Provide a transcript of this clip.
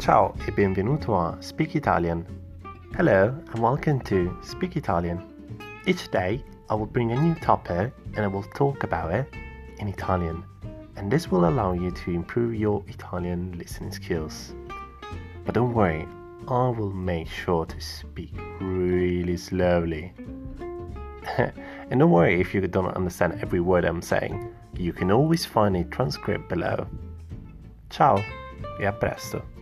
Ciao e benvenuto a Speak Italian. Hello and welcome to Speak Italian. Each day I will bring a new topic and I will talk about it in Italian. And this will allow you to improve your Italian listening skills. But don't worry, I will make sure to speak really slowly. and don't worry if you don't understand every word I'm saying. You can always find a transcript below. Ciao e a presto.